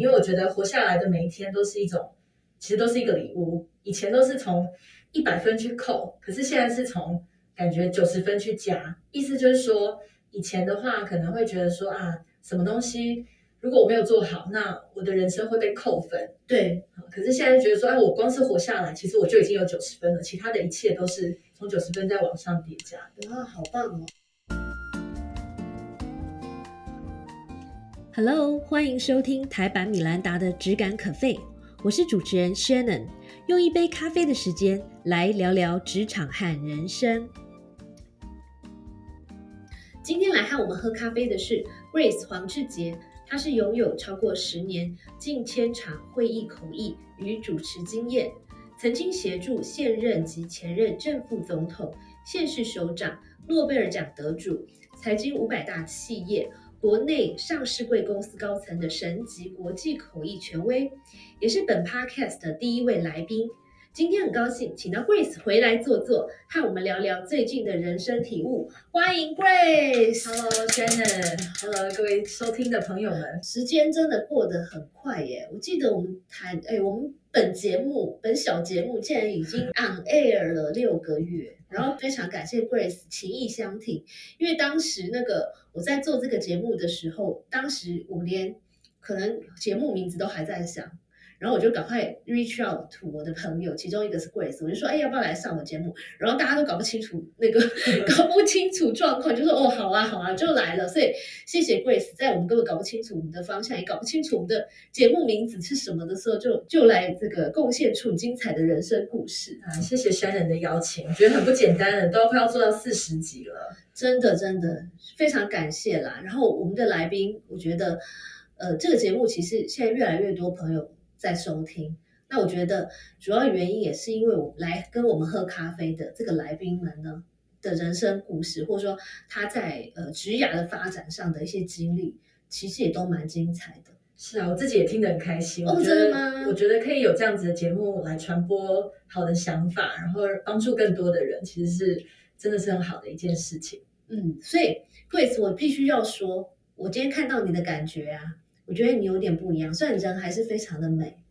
因为我觉得活下来的每一天都是一种，其实都是一个礼物。以前都是从一百分去扣，可是现在是从感觉九十分去加。意思就是说，以前的话可能会觉得说啊，什么东西如果我没有做好，那我的人生会被扣分。对，可是现在觉得说，哎，我光是活下来，其实我就已经有九十分了，其他的一切都是从九十分再往上叠加。哇，好棒哦！Hello，欢迎收听台版米兰达的《只感可废》，我是主持人 Shannon，用一杯咖啡的时间来聊聊职场和人生。今天来和我们喝咖啡的是 Grace 黄志杰，他是拥有超过十年近千场会议口译与主持经验，曾经协助现任及前任正副总统、现市首长、诺贝尔奖得主、财经五百大企业。国内上市贵公司高层的神级国际口译权威，也是本 podcast 的第一位来宾。今天很高兴请到 Grace 回来坐坐，和我们聊聊最近的人生体悟。欢迎 Grace。Hello Shannon。Hello 各位收听的朋友们。时间真的过得很快耶！我记得我们谈，哎，我们本节目本小节目竟然已经 on air 了六个月。然后非常感谢 Grace 情意相挺，因为当时那个我在做这个节目的时候，当时我连可能节目名字都还在想。然后我就赶快 reach out to 我的朋友，其中一个是 Grace，我就说，哎，要不要来上我节目？然后大家都搞不清楚那个，搞不清楚状况，就说，哦，好啊，好啊，就来了。所以谢谢 Grace，在我们根本搞不清楚我们的方向，也搞不清楚我们的节目名字是什么的时候，就就来这个贡献出精彩的人生故事啊！谢谢山人的邀请，我觉得很不简单了，都要快要做到四十集了，真的真的非常感谢啦。然后我们的来宾，我觉得，呃，这个节目其实现在越来越多朋友。在收听，那我觉得主要原因也是因为我来跟我们喝咖啡的这个来宾们呢的人生故事，或者说他在呃职涯的发展上的一些经历，其实也都蛮精彩的。是啊，我自己也听得很开心。哦，真的吗？我觉得可以有这样子的节目来传播好的想法，然后帮助更多的人，其实是真的是很好的一件事情。嗯，所以 Grace，我必须要说，我今天看到你的感觉啊。我觉得你有点不一样，虽然人还是非常的美，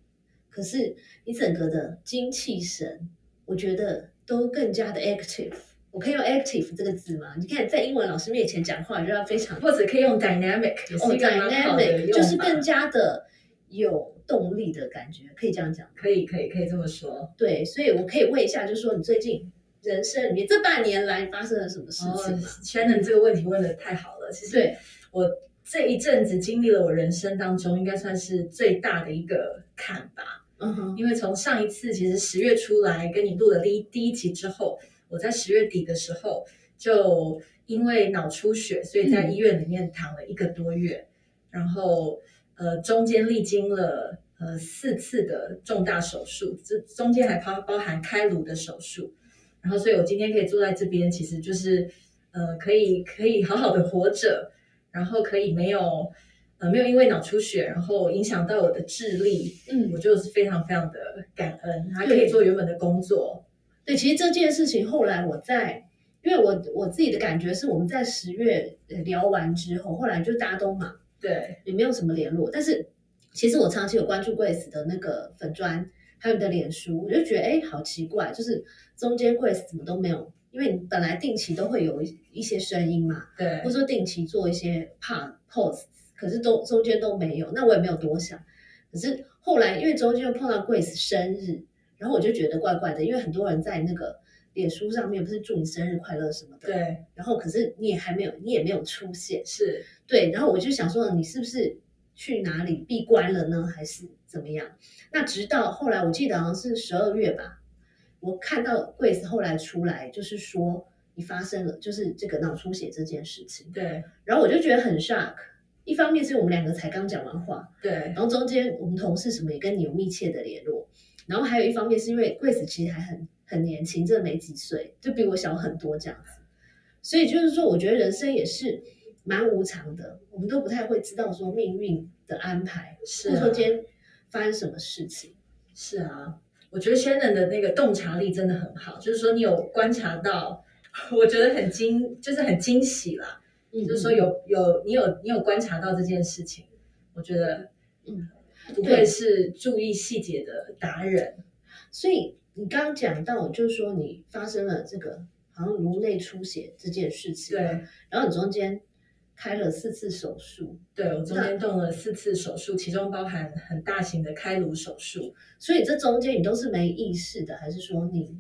可是你整个的精气神，我觉得都更加的 active。我可以用 active 这个字吗？你看在英文老师面前讲话就要非常，或者可以用 dynamic，哦，dynamic 就是更加的有动力的感觉，可以这样讲。可以，可以，可以这么说。对，所以我可以问一下，就是说你最近人生里面这半年来发生了什么事情吗？Shannon 这个问题问的太好了，其实我。这一阵子经历了我人生当中应该算是最大的一个坎吧。嗯哼，因为从上一次其实十月出来跟你录了第一第一集之后，我在十月底的时候就因为脑出血，所以在医院里面躺了一个多月，然后呃中间历经了呃四次的重大手术，这中间还包包含开颅的手术，然后所以我今天可以坐在这边，其实就是呃可以可以好好的活着。然后可以没有，呃，没有因为脑出血，然后影响到我的智力，嗯，我就是非常非常的感恩，还可以做原本的工作。对，其实这件事情后来我在，因为我我自己的感觉是，我们在十月聊完之后，后来就大家都忙，对，也没有什么联络。但是其实我长期有关注 Grace 的那个粉砖，还有你的脸书，我就觉得哎，好奇怪，就是中间 Grace 怎么都没有。因为你本来定期都会有一一些声音嘛，对，或者说定期做一些 post，可是都中间都没有，那我也没有多想。可是后来因为中间又碰到 Grace 生日，然后我就觉得怪怪的，因为很多人在那个脸书上面不是祝你生日快乐什么的，对。然后可是你也还没有，你也没有出现，是对。然后我就想说，你是不是去哪里闭关了呢，还是怎么样？那直到后来，我记得好像是十二月吧。我看到 Grace 后来出来，就是说你发生了，就是这个脑出血这件事情。对，然后我就觉得很 shock。一方面是我们两个才刚讲完话，对，然后中间我们同事什么也跟你有密切的联络，然后还有一方面是因为 Grace 其实还很很年轻，真的没几岁，就比我小很多这样子。所以就是说，我觉得人生也是蛮无常的，我们都不太会知道说命运的安排，或者说今天发生什么事情。是啊。我觉得 Shannon 的那个洞察力真的很好，就是说你有观察到，我觉得很惊，就是很惊喜啦。嗯，就是说有有你有你有观察到这件事情，我觉得，嗯，不会是注意细节的达人。所以你刚刚讲到，就是说你发生了这个好像颅内出血这件事情，对，然后你中间开了四次手术，对我中间动了四次手术，其中包含很大型的开颅手术，所以这中间你都是没意识的，还是说你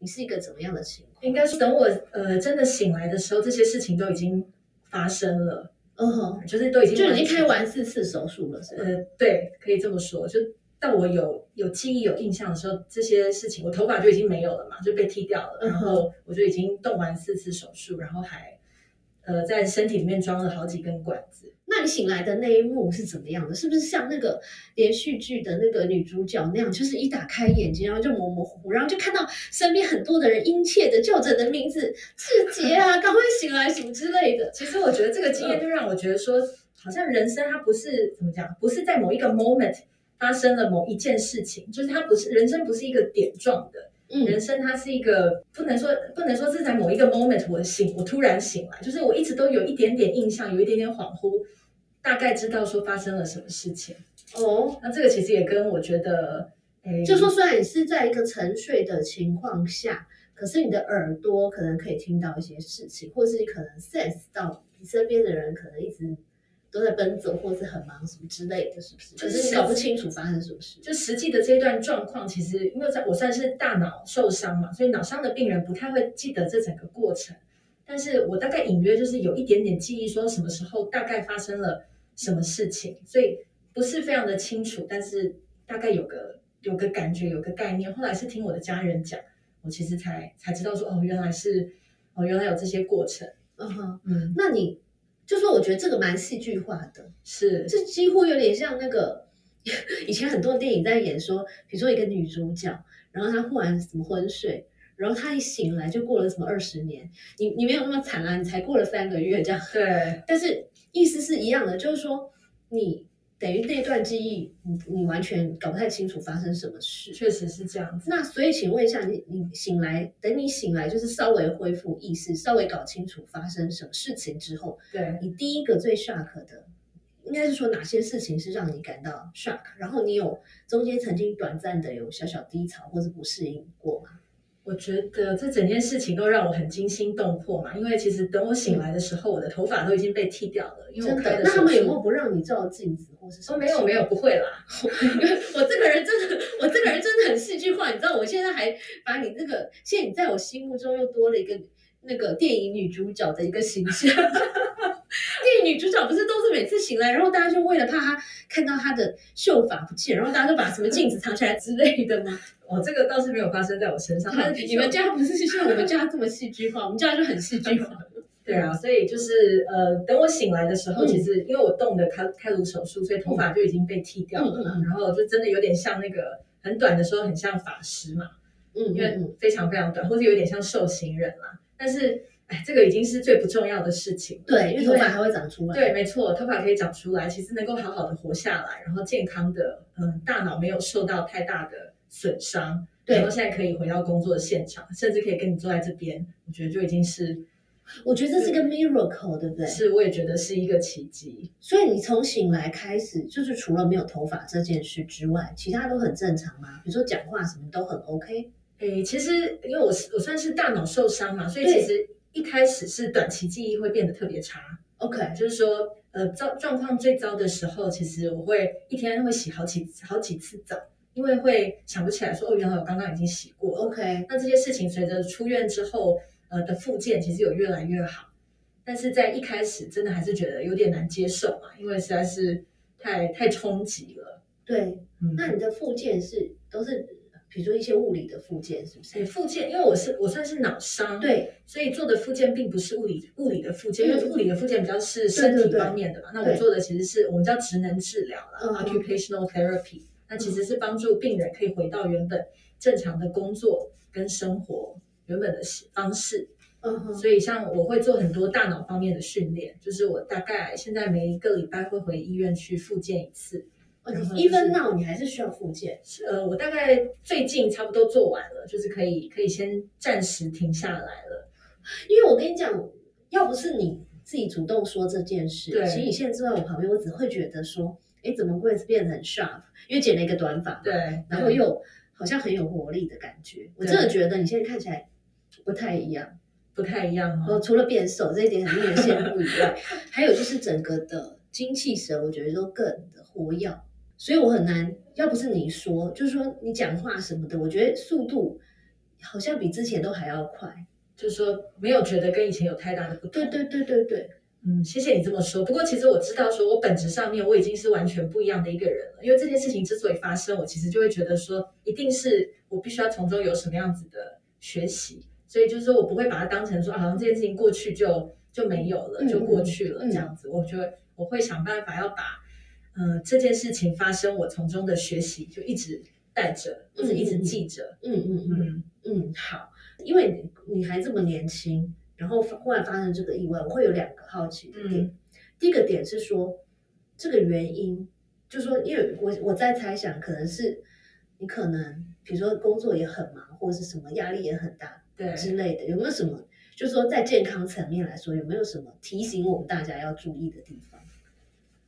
你是一个怎么样的情况？应该是等我呃真的醒来的时候，这些事情都已经发生了，嗯哼，就是都已经就已经开完四次手术了，是呃，对，可以这么说，就。到我有有记忆、有印象的时候，这些事情我头发就已经没有了嘛，就被剃掉了。然后我就已经动完四次手术，然后还呃在身体里面装了好几根管子。那你醒来的那一幕是怎么样的？是不是像那个连续剧的那个女主角那样，就是一打开眼睛，然后就模模糊糊，然后就看到身边很多的人殷切的叫着你的名字，志杰啊，赶快醒来什么之类的。其实我觉得这个经验就让我觉得说，好像人生它不是怎么讲，不是在某一个 moment。发生了某一件事情，就是它不是人生，不是一个点状的。嗯，人生它是一个不能说不能说是在某一个 moment 我醒，我突然醒来，就是我一直都有一点点印象，有一点点恍惚，大概知道说发生了什么事情。哦，那这个其实也跟我觉得，就说虽然你是在一个沉睡的情况下，可是你的耳朵可能可以听到一些事情，或是你可能 sense 到你身边的人可能一直。都在奔走，或是很忙什么之类的，是不是？就是你搞不清楚发生什么事。就实际的这一段状况，其实因为在我算是大脑受伤嘛，所以脑伤的病人不太会记得这整个过程。但是我大概隐约就是有一点点记忆，说什么时候大概发生了什么事情，所以不是非常的清楚，但是大概有个有个感觉，有个概念。后来是听我的家人讲，我其实才才知道说，哦，原来是哦，原来有这些过程。嗯哼，嗯，那你。就说我觉得这个蛮戏剧化的，是这几乎有点像那个 以前很多电影在演说，比如说一个女主角，然后她忽然什么昏睡，然后她一醒来就过了什么二十年，你你没有那么惨啊，你才过了三个月这样。对，但是意思是一样的，就是说你。等于那段记忆，你你完全搞不太清楚发生什么事，确实是这样子。那所以，请问一下，你你醒来，等你醒来，就是稍微恢复意识，稍微搞清楚发生什么事情之后，对你第一个最 shock 的，应该是说哪些事情是让你感到 shock？然后你有中间曾经短暂的有小小低潮或者不适应过吗？我觉得这整件事情都让我很惊心动魄嘛，因为其实等我醒来的时候，我的头发都已经被剃掉了。因为真的？那他们有没有不让你照镜子或是什么？没有没有，不会啦。我这个人真的，我这个人真的很戏剧化。你知道，我现在还把你那个，现在你在我心目中又多了一个那个电影女主角的一个形象。女主角不是都是每次醒来，然后大家就为了怕她看到她的秀发不见，然后大家就把什么镜子藏起来之类的吗？哦，这个倒是没有发生在我身上。你们家不是像我们家这么戏剧化，我们家就很戏剧化。对啊，所以就是呃，等我醒来的时候，其实因为我动的开开颅手术，所以头发就已经被剃掉了，然后就真的有点像那个很短的时候，很像法师嘛。嗯，因为非常非常短，或者有点像受刑人啦。但是。这个已经是最不重要的事情。对，因为头发还会长出来。对，没错，头发可以长出来，其实能够好好的活下来，然后健康的，嗯，大脑没有受到太大的损伤，然后现在可以回到工作的现场，甚至可以跟你坐在这边，我觉得就已经是，我觉得这是个 miracle，对不对？是，我也觉得是一个奇迹。所以你从醒来开始，就是除了没有头发这件事之外，其他都很正常吗？比如说讲话什么都很 OK？诶，其实因为我是我算是大脑受伤嘛，所以其实。一开始是短期记忆会变得特别差，OK，就是说，呃，状状况最糟的时候，其实我会一天会洗好几好几次澡，因为会想不起来说，哦，原来我刚刚已经洗过，OK。那这些事情随着出院之后，呃的复健其实有越来越好，但是在一开始真的还是觉得有点难接受嘛，因为实在是太太冲击了。对，那你的复健是都是？比如说一些物理的附件，是不是？对，附件，因为我是我算是脑伤，对，所以做的附件并不是物理物理的附件，因为物理的附件比较是身体方面的嘛。那我做的其实是我们叫职能治疗啦 occupational therapy。那其实是帮助病人可以回到原本正常的工作跟生活原本的方式。嗯哼。所以像我会做很多大脑方面的训练，就是我大概现在每一个礼拜会回医院去复健一次。Even now，你还是需要复健。呃，我大概最近差不多做完了，就是可以可以先暂时停下来了。因为我跟你讲，要不是你自己主动说这件事，其实你现在坐在我旁边，我只会觉得说，哎，怎么会变得很 sharp？因为剪了一个短发，对，然后又好像很有活力的感觉。我真的觉得你现在看起来不太一样，不太一样哦。除了变瘦这一点很令人羡慕以外，还有就是整个的精气神，我觉得都更的活跃。所以我很难，要不是你说，就是说你讲话什么的，我觉得速度好像比之前都还要快。就是说没有觉得跟以前有太大的不同。对对对对对。嗯，谢谢你这么说。不过其实我知道，说我本质上面我已经是完全不一样的一个人了。因为这件事情之所以发生，我其实就会觉得说，一定是我必须要从中有什么样子的学习。所以就是说我不会把它当成说，好像这件事情过去就就没有了，就过去了这样子。我觉得我会想办法要把，嗯，这件事情发生，我从中的学习就一直带着，或者一直记着。嗯嗯嗯嗯，好，因为你还这么年轻。然后忽然发生这个意外，我会有两个好奇的点。第一个点是说，这个原因，就说，因为我我在猜想，可能是你可能，比如说工作也很忙，或者是什么压力也很大，对之类的，有没有什么？就是说，在健康层面来说，有没有什么提醒我们大家要注意的地方？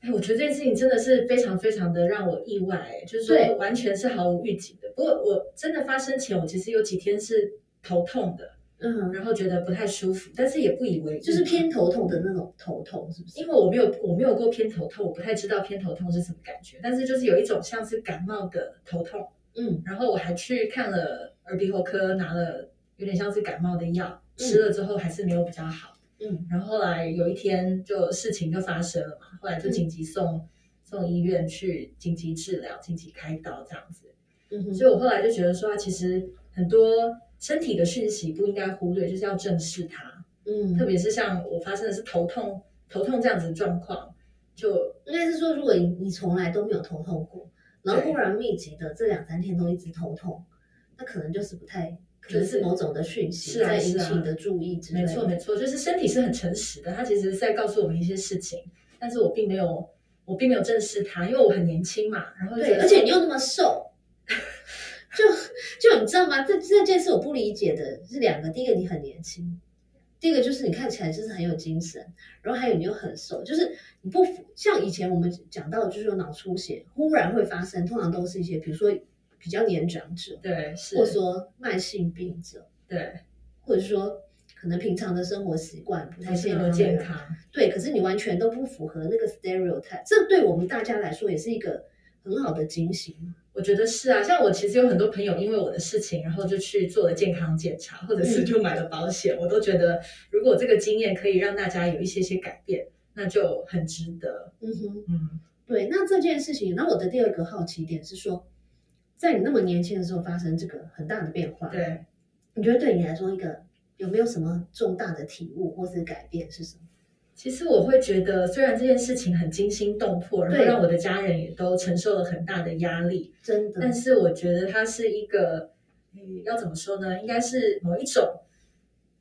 哎，我觉得这件事情真的是非常非常的让我意外，就是说完全是毫无预警的。不过我真的发生前，我其实有几天是头痛的。嗯，然后觉得不太舒服，但是也不以为就是偏头痛的那种头痛，是不是？因为我没有我没有过偏头痛，我不太知道偏头痛是什么感觉。但是就是有一种像是感冒的头痛，嗯，然后我还去看了耳鼻喉科，拿了有点像是感冒的药，吃了之后还是没有比较好，嗯，然后后来有一天就事情就发生了嘛，后来就紧急送送医院去紧急治疗，紧急开刀这样子，嗯，所以我后来就觉得说，其实很多。身体的讯息不应该忽略，就是要正视它。嗯，特别是像我发生的是头痛，头痛这样子的状况，就应该是说，如果你你从来都没有头痛过，然后忽然密集的这两三天都一直头痛，那可能就是不太，可能是某种的讯息在引起你的注意之类。没错没错，就是身体是很诚实的，它其实是在告诉我们一些事情，但是我并没有，我并没有正视它，因为我很年轻嘛，然后对，而且你又那么瘦。就就你知道吗？这这件事我不理解的是两个，第一个你很年轻，第一个就是你看起来就是很有精神，然后还有你又很瘦，就是你不像以前我们讲到就是有脑出血忽然会发生，通常都是一些比如说比较年长者，对，是，或者说慢性病者，对，或者说可能平常的生活习惯不太健康，对，可是你完全都不符合那个 stereotype，这对我们大家来说也是一个很好的警醒。我觉得是啊，像我其实有很多朋友因为我的事情，然后就去做了健康检查，或者是就买了保险。我都觉得，如果这个经验可以让大家有一些些改变，那就很值得。嗯哼，嗯，对。那这件事情，那我的第二个好奇点是说，在你那么年轻的时候发生这个很大的变化，对，你觉得对你来说一个有没有什么重大的体悟或是改变是什么？其实我会觉得，虽然这件事情很惊心动魄，然后让我的家人也都承受了很大的压力，真的。但是我觉得它是一个，要怎么说呢？应该是某一种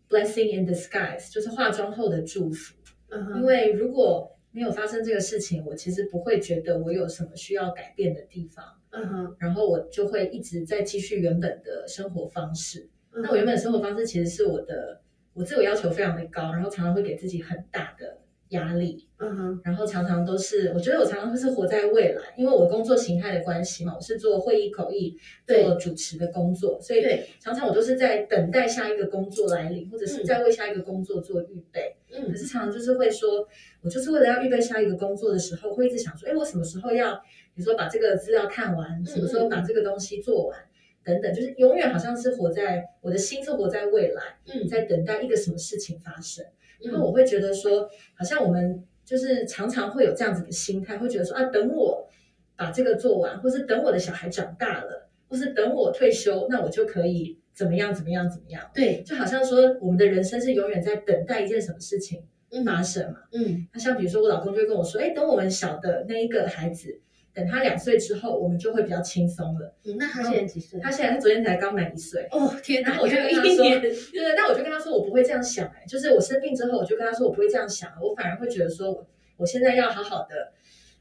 blessing in disguise，就是化妆后的祝福。嗯因为如果没有发生这个事情，我其实不会觉得我有什么需要改变的地方。嗯哼。然后我就会一直在继续原本的生活方式。那我原本的生活方式其实是我的。我自我要求非常的高，然后常常会给自己很大的压力，嗯哼，然后常常都是，我觉得我常常都是活在未来，因为我工作形态的关系嘛，我是做会议口译、做主持的工作，所以常常我都是在等待下一个工作来临，或者是在为下一个工作做预备，嗯，可是常常就是会说，我就是为了要预备下一个工作的时候，会一直想说，哎，我什么时候要，比如说把这个资料看完，什么时候把这个东西做完。等等，就是永远好像是活在我的心，是活在未来，嗯，在等待一个什么事情发生。然后我会觉得说，好像我们就是常常会有这样子的心态，会觉得说啊，等我把这个做完，或是等我的小孩长大了，或是等我退休，那我就可以怎么样怎么样怎么样。对，就好像说我们的人生是永远在等待一件什么事情发生嘛。嗯，那像比如说我老公就会跟我说，哎，等我们小的那一个孩子。等他两岁之后，我们就会比较轻松了。嗯，那他现在几岁？他现在他昨天才刚满一岁。哦天哪！然后我就跟他说，对对，但我就跟他说，我不会这样想哎，就是我生病之后，我就跟他说，我不会这样想，我反而会觉得说，我我现在要好好的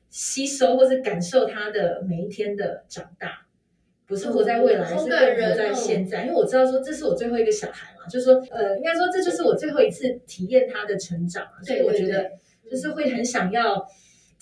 吸收或是感受他的每一天的长大，不是活在未来，是更活在现在。因为我知道说，这是我最后一个小孩嘛，就是说，呃，应该说这就是我最后一次体验他的成长，所以我觉得就是会很想要。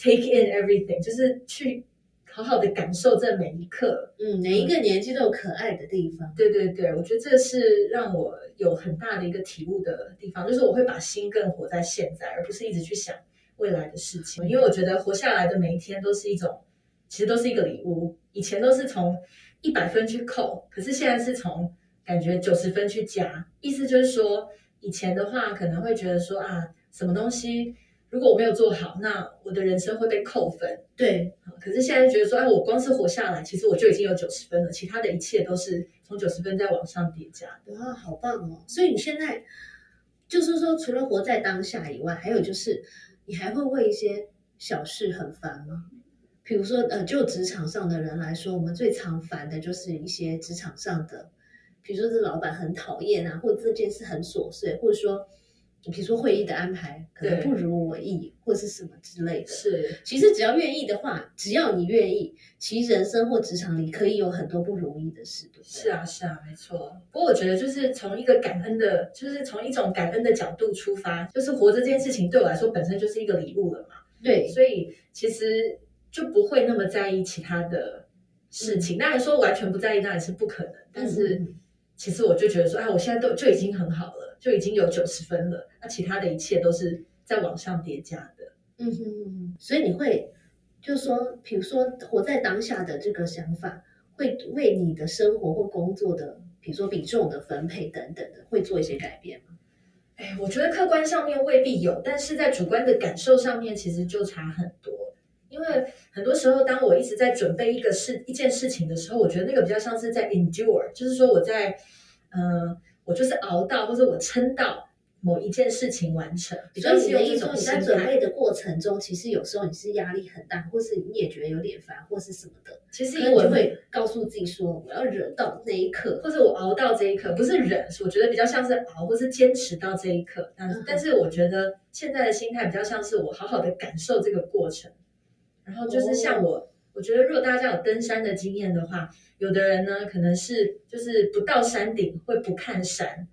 Take in everything，就是去好好的感受这每一刻。嗯，每一个年纪都有可爱的地方。对对对，我觉得这是让我有很大的一个体悟的地方，就是我会把心更活在现在，而不是一直去想未来的事情。因为我觉得活下来的每一天都是一种，其实都是一个礼物。以前都是从一百分去扣，可是现在是从感觉九十分去加。意思就是说，以前的话可能会觉得说啊，什么东西如果我没有做好，那我的人生会被扣分。对，可是现在觉得说，哎，我光是活下来，其实我就已经有九十分了，其他的一切都是从九十分再往上叠加。哇，好棒哦！所以你现在就是说，除了活在当下以外，还有就是你还会为一些小事很烦吗？比如说，呃，就职场上的人来说，我们最常烦的就是一些职场上的，比如说这老板很讨厌啊，或者这件事很琐碎，或者说，比如说会议的安排可能不如我意，或是什么之类的。是，其实只要愿意的话，只要你愿意，其实人生或职场里可以有很多不如意的事，对不对？是啊，是啊，没错。不过我觉得，就是从一个感恩的，就是从一种感恩的角度出发，就是活着这件事情对我来说本身就是一个礼物了嘛。对，所以其实。就不会那么在意其他的事情。当然说完全不在意，那也是不可能。但是其实我就觉得说，哎，我现在都就已经很好了，就已经有九十分了。那其他的一切都是在往上叠加的。嗯哼，所以你会就是说，比如说活在当下的这个想法，会为你的生活或工作的，比如说比重的分配等等的，会做一些改变吗？哎，我觉得客观上面未必有，但是在主观的感受上面，其实就差很多。因为很多时候，当我一直在准备一个事、一件事情的时候，我觉得那个比较像是在 endure，就是说我在，嗯，我就是熬到或者我撑到某一件事情完成。所以你的一种，你在准备的过程中，其实有时候你是压力很大，或是你也觉得有点烦，或是什么的。其实我会告诉自己说，我要忍到那一刻，或者我熬到这一刻，不是忍，我觉得比较像是熬，或是坚持到这一刻。但但是我觉得现在的心态比较像是我好好的感受这个过程。然后就是像我，我觉得如果大家有登山的经验的话，有的人呢可能是就是不到山顶会不看山，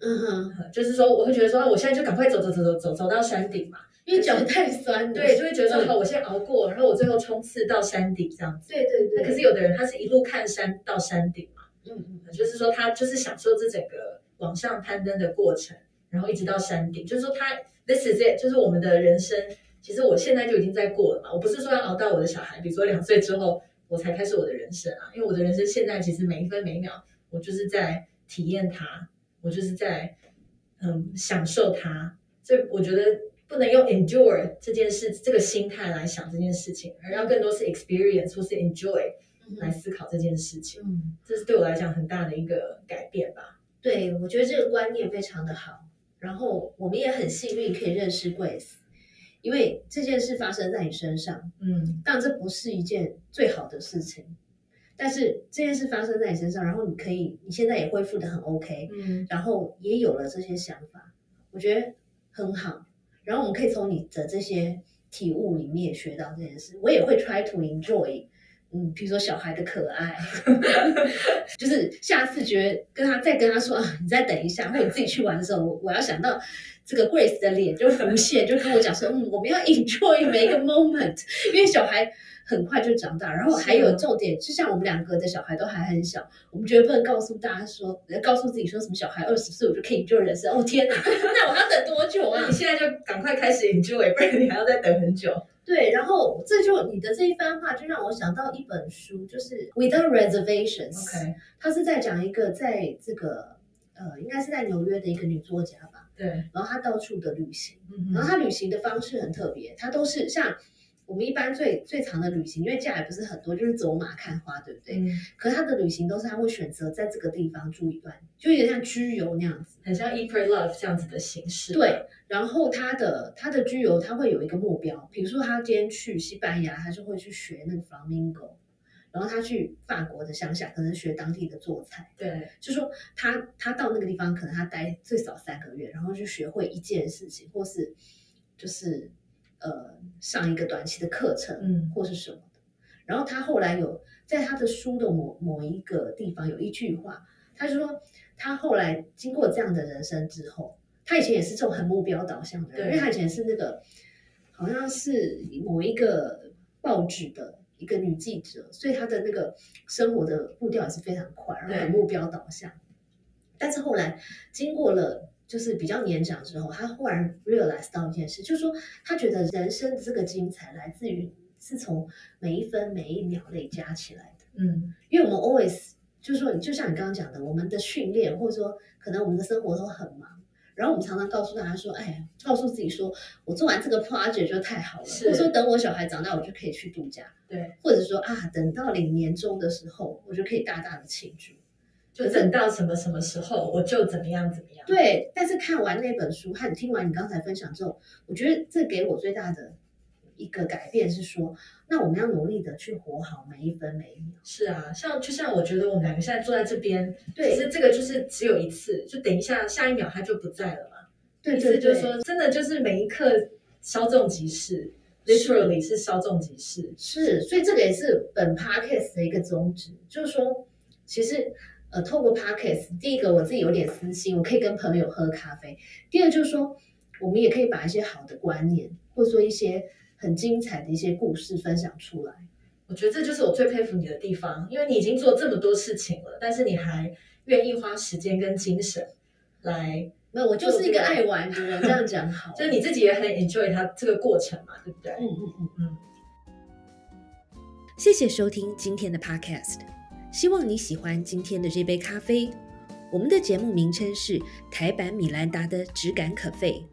嗯哼，就是说我会觉得说，我现在就赶快走走走走走走到山顶嘛，因为脚太酸，对，就会觉得说好，我先熬过，然后我最后冲刺到山顶这样子。对对对。可是有的人他是一路看山到山顶嘛，嗯嗯，就是说他就是享受这整个往上攀登的过程，然后一直到山顶，就是说他 this is it，就是我们的人生。其实我现在就已经在过了嘛，我不是说要熬到我的小孩，比如说两岁之后我才开始我的人生啊，因为我的人生现在其实每一分每一秒，我就是在体验它，我就是在嗯享受它，所以我觉得不能用 endure 这件事这个心态来想这件事情，而要更多是 experience 或是 enjoy 来思考这件事情，嗯，这是对我来讲很大的一个改变吧。对，我觉得这个观念非常的好，然后我们也很幸运可以认识 Grace。因为这件事发生在你身上，嗯，但这不是一件最好的事情。但是这件事发生在你身上，然后你可以，你现在也恢复的很 OK，嗯，然后也有了这些想法，我觉得很好。然后我们可以从你的这些体悟里面学到这件事。我也会 try to enjoy，嗯，比如说小孩的可爱，就是下次觉得跟他再跟他说啊，你再等一下，或者自己去玩的时候，我我要想到。这个 Grace 的脸就浮现，就跟我讲说：“嗯，我们要 enjoy 每一个 moment，因为小孩很快就长大。然后还有重点，就像我们两个的小孩都还很小，我们绝对不能告诉大家说，告诉自己说什么小孩二十岁我就可以 enjoy 人生。哦天哪，那我要等多久啊？你现在就赶快开始 enjoy，不然你还要再等很久。对，然后这就你的这一番话，就让我想到一本书，就是 Without Reservations。OK，他是在讲一个在这个呃，应该是在纽约的一个女作家吧。对，然后她到处的旅行，然后她旅行的方式很特别，她都是像我们一般最最长的旅行，因为假也不是很多，就是走马看花，对不对？嗯。可他的旅行都是他会选择在这个地方住一段，就有点像居游那样子，很像 e p r Love 这样子的形式。对，然后他的他的居游他会有一个目标，比如说他今天去西班牙，他就会去学那个 Flamingo。然后他去法国的乡下，可能学当地的做菜。对，就说他他到那个地方，可能他待最少三个月，然后就学会一件事情，或是就是呃上一个短期的课程，嗯，或是什么的。然后他后来有在他的书的某某一个地方有一句话，他就说他后来经过这样的人生之后，他以前也是这种很目标导向的人，因为他以前是那个。好像是某一个报纸的一个女记者，所以她的那个生活的步调也是非常快，然后很目标导向。但是后来经过了就是比较年长之后，他忽然 realize 到一件事，就是说他觉得人生的这个精彩来自于是从每一分每一秒累加起来的。嗯，因为我们 always 就是说，就像你刚刚讲的，我们的训练或者说可能我们的生活都很忙。然后我们常常告诉大家说：“哎，告诉自己说，我做完这个 project 就太好了，或者说等我小孩长大，我就可以去度假。对，或者说啊，等到领年终的时候，我就可以大大的庆祝。就等到什么什么时候，我就怎么样怎么样。对，但是看完那本书和听完你刚才分享之后，我觉得这给我最大的。”一个改变是说，那我们要努力的去活好每一分每一秒。是啊，像就像我觉得我们两个现在坐在这边，对，其实这个就是只有一次，就等一下下一秒它就不在了嘛。对，意思就是说，真的就是每一刻稍纵即逝，literally 是稍纵即逝。是，所以这个也是本 podcast 的一个宗旨，就是说，其实呃，透过 podcast，第一个我自己有点私心，我可以跟朋友喝咖啡；第二就是说，我们也可以把一些好的观念，或者说一些。很精彩的一些故事分享出来，我觉得这就是我最佩服你的地方，因为你已经做这么多事情了，但是你还愿意花时间跟精神来。没有，我就是一个爱玩的人，这样讲好。就是你自己也很 enjoy 它这个过程嘛，对不对？嗯嗯嗯嗯。谢谢收听今天的 podcast，希望你喜欢今天的这杯咖啡。我们的节目名称是台版米兰达的质感可废。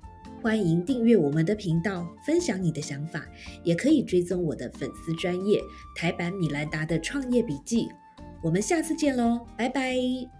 欢迎订阅我们的频道，分享你的想法，也可以追踪我的粉丝专业台版米兰达的创业笔记。我们下次见喽，拜拜。